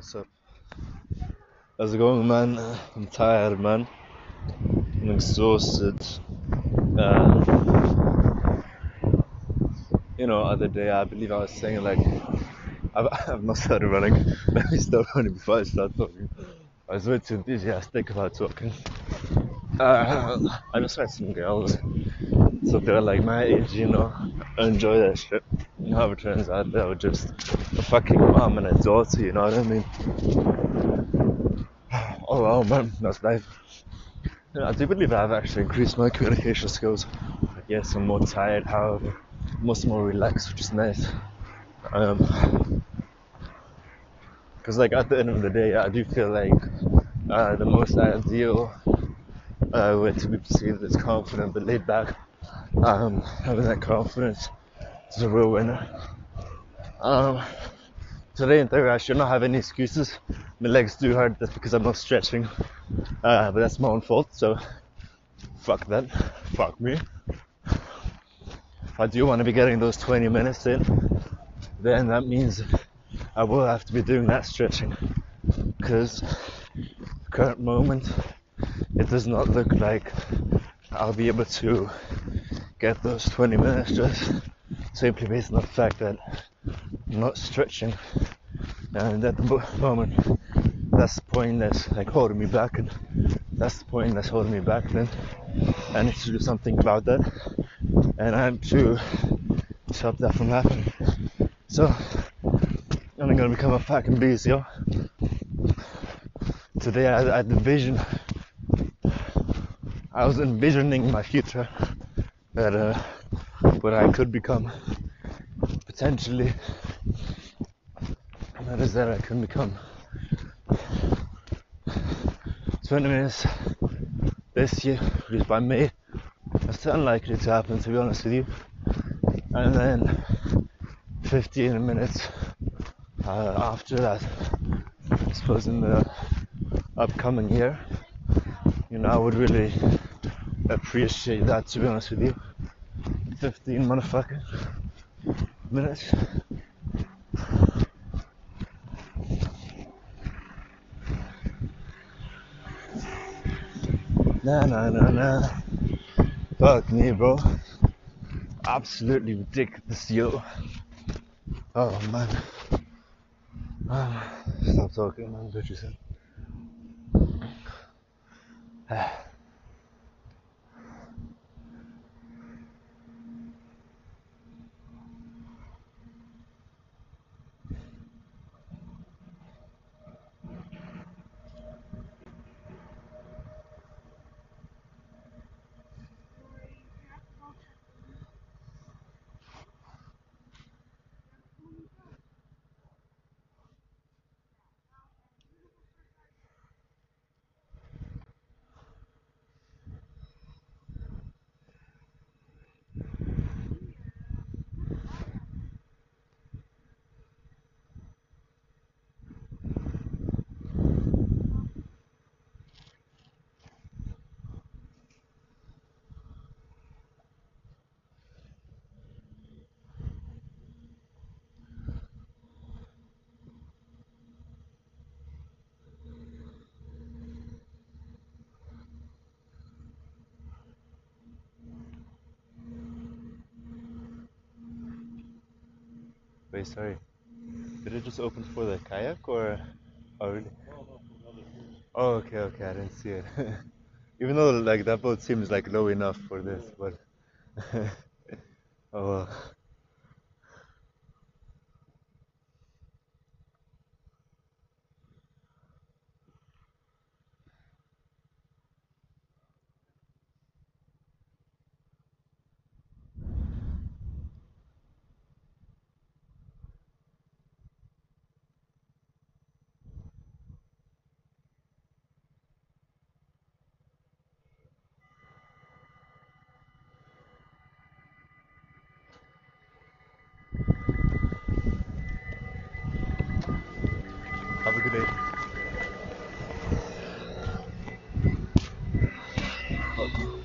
what's up? How's it going, man? I'm tired, man. I'm exhausted. Uh, you know, other day I believe I was saying like I've, I've not started running. Let me start running before I start talking. I was way too enthusiastic about talking. Uh, I just met some girls, so they're like my age, you know. I enjoy that shit. However, it turns out they were just a fucking mom and a daughter, you know what I mean? Oh well, man, that's life. Yeah, I do believe I've actually increased my communication skills. Yes, I'm more tired, however, much more relaxed, which is nice. Um, because like at the end of the day, I do feel like uh, the most ideal uh, way to be perceived as confident but laid back. Um, having that confidence is a real winner. Um, today in theory I should not have any excuses. My legs do hurt, that's because I'm not stretching. Uh, but that's my own fault, so fuck that. Fuck me. If I do want to be getting those 20 minutes in, then that means I will have to be doing that stretching. Because current moment, it does not look like I'll be able to get those 20 minutes just simply based on the fact that I'm not stretching. And at the moment, that's the point that's like holding me back, and that's the point that's holding me back. Then I need to do something about that, and I am to stop that from happening. So I'm gonna become a fucking beast, yo. Today I, I had the vision. I was envisioning my future that uh, what I could become potentially. That is that I can become 20 minutes this year, which by May, it's unlikely to happen to be honest with you. And then 15 minutes uh, after that, I suppose in the upcoming year, you know, I would really appreciate that to be honest with you. 15 motherfucking minutes. Nah, nah, nah, nah. Fuck me, bro. Absolutely ridiculous, yo. Oh man. Stop talking, man. What you said. Sorry. Did it just open for the kayak or? Oh, really? Oh, okay, okay. I didn't see it. Even though like that boat seems like low enough for this, but oh well. Have a good day.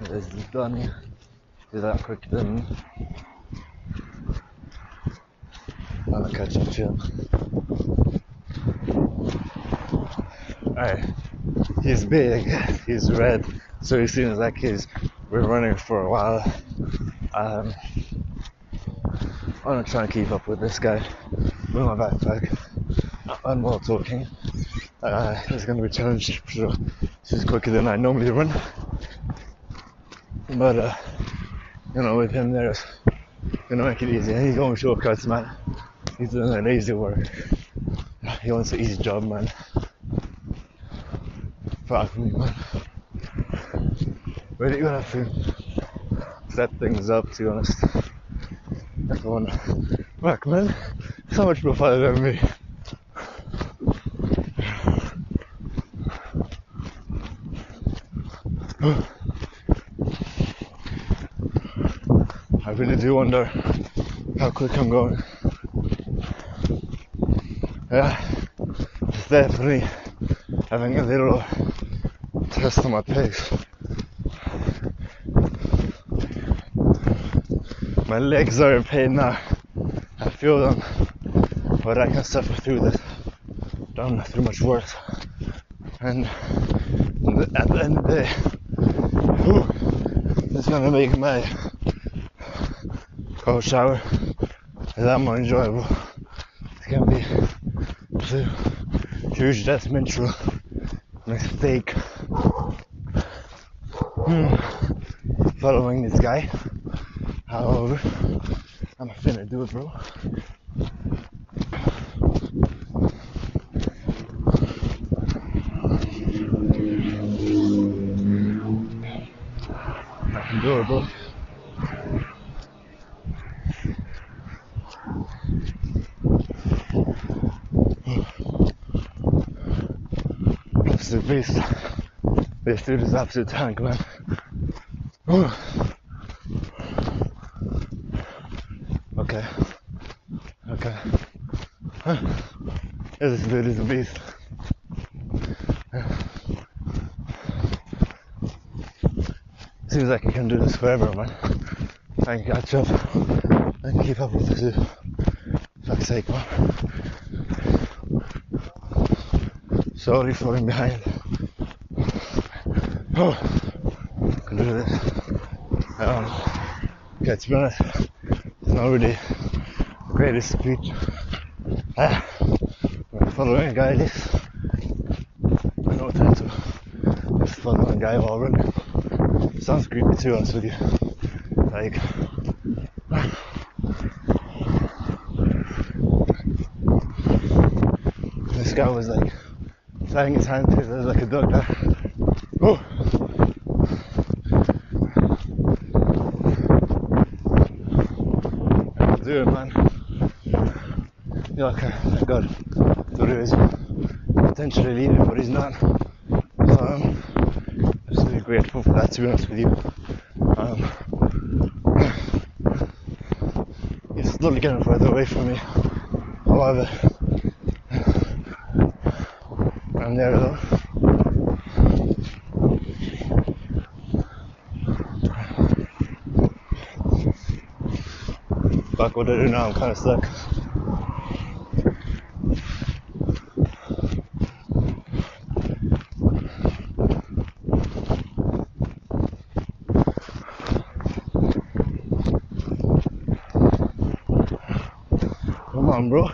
There's the that quick then. on the couch and chill. Alright, he's big, he's red, so he seems like he's been running for a while. Um, I'm not trying to keep up with this guy with my backpack and while talking. Uh, it's gonna be challenging for sure. This is quicker than I normally run. But, uh, you know, with him there, it's gonna make it easier. He's going shortcuts, man. He's doing an easy work. He wants an easy job, man. Fuck me, man. Really gonna have to set things up, to be honest. Wanna work, man. So much more fun than me. I really do wonder how quick I'm going. Yeah, it's definitely having a little test on my pace. My legs are in pain now. I feel them, but I can suffer through this. Don't have much worse. And at the end of the day, whew, it's gonna make my cold shower that more enjoyable. It's gonna be too huge detrimental mistake. Hmm. Following this guy. However, I'm finna do it, bro. I can do it, bro. Absolute beast. This dude is absolute tank, man. Whew. Okay. Okay. Huh. Is a beast. Seems like I can do this forever, man. I can catch up. I can keep up with this dude. Fuck's sake, man. Sorry falling behind. Oh, I can do this. Um, okay, to be honest, it's not really the greatest speech. Ah, following a guy this. I know time to just follow a guy while running. Sounds creepy too, honest with you. Like, this guy was like flying his hand like a dog. Oh. I do it, man. Yeah, okay, thank God. Was potentially leaving, but he's not. So, um, absolutely grateful for that, to be honest with you. Um, he's slowly getting further away from me. However, I'm there though. Fuck what I do now, I'm kinda stuck. On, bro.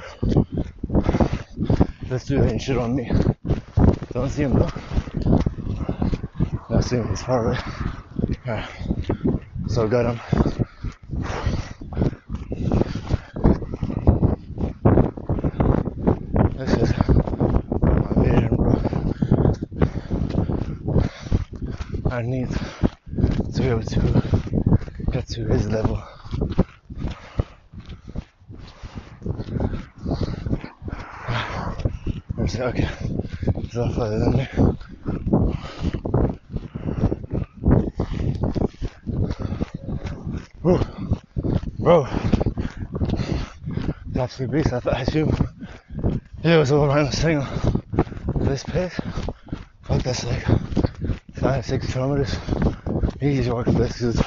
Let's do that shit on me. Don't see him though. Not see him, he's far away. Alright. So got him. This is. I need to be able to get to his level. Further than me. Whew. Bro. It's absolute beast. I, I assume it was all around the single. This pace. Fuck that's like five, six kilometers. Easy work for this dude.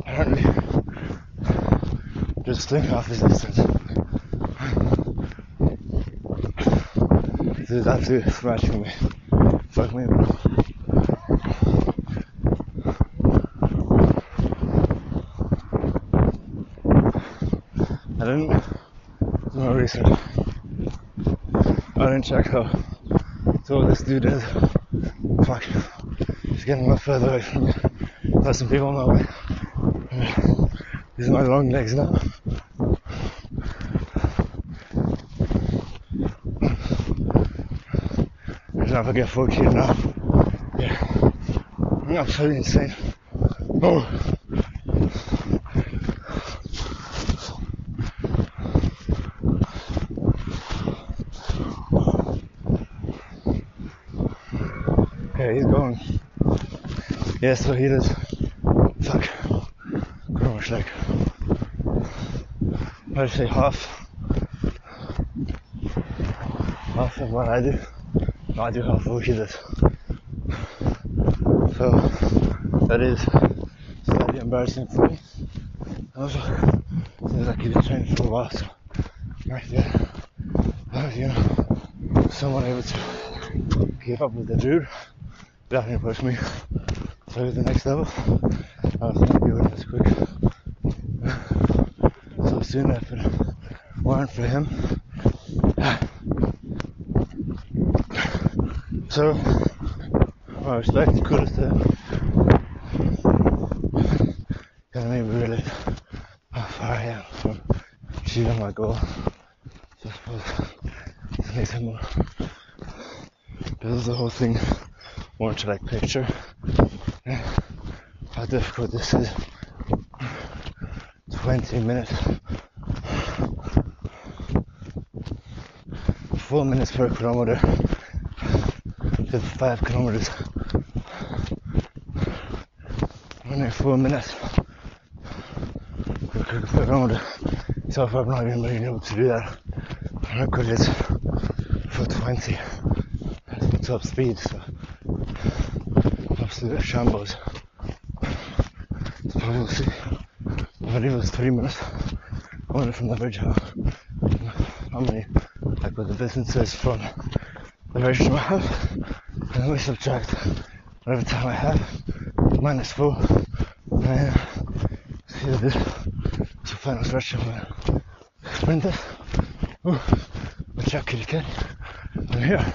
Apparently just thinking off his distance. Me. Fuck me, bro. I didn't do my research. I didn't check how tall this dude is. Fuck. He's getting a lot further away from me. There's some people on my way. These are my long legs now. If get key now. Yeah. I'm absolutely insane. Oh. Okay, he's going. Yeah, so he does. Fuck. Pretty much like. I'd say half. Half of what I do. I do have does. So, that is slightly embarrassing for me. Also, like he's been training for a while, so. Right there. You know, someone able to keep up with the dude definitely pushed me to the next level. I was not doing this quick. So soon if it weren't for him. So I was the coolest to Gonna make me really how far I am from achieving my goal. So I suppose makes it more builds the whole thing more to like picture how difficult this is. 20 minutes. 4 minutes per kilometer. 55 kilometers. Only 4 minutes per kilometer. So far I've not even been able to do that. Record is for 20. That's my top speed. So absolute shambles. So we'll see. I believe it was three minutes. Only from the bridge. How, many, like what the distances from the version I have, and then we subtract whatever time I have, minus four, and see this. So final stretch of my sprinter. Ooh, watch out, kitty cat. I'm here.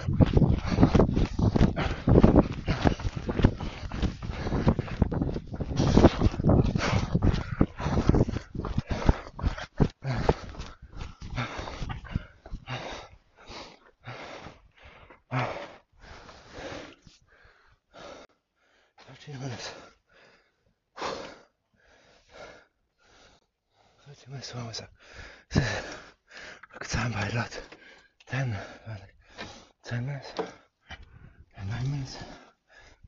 vamos a hacer? Porque estaban bailando.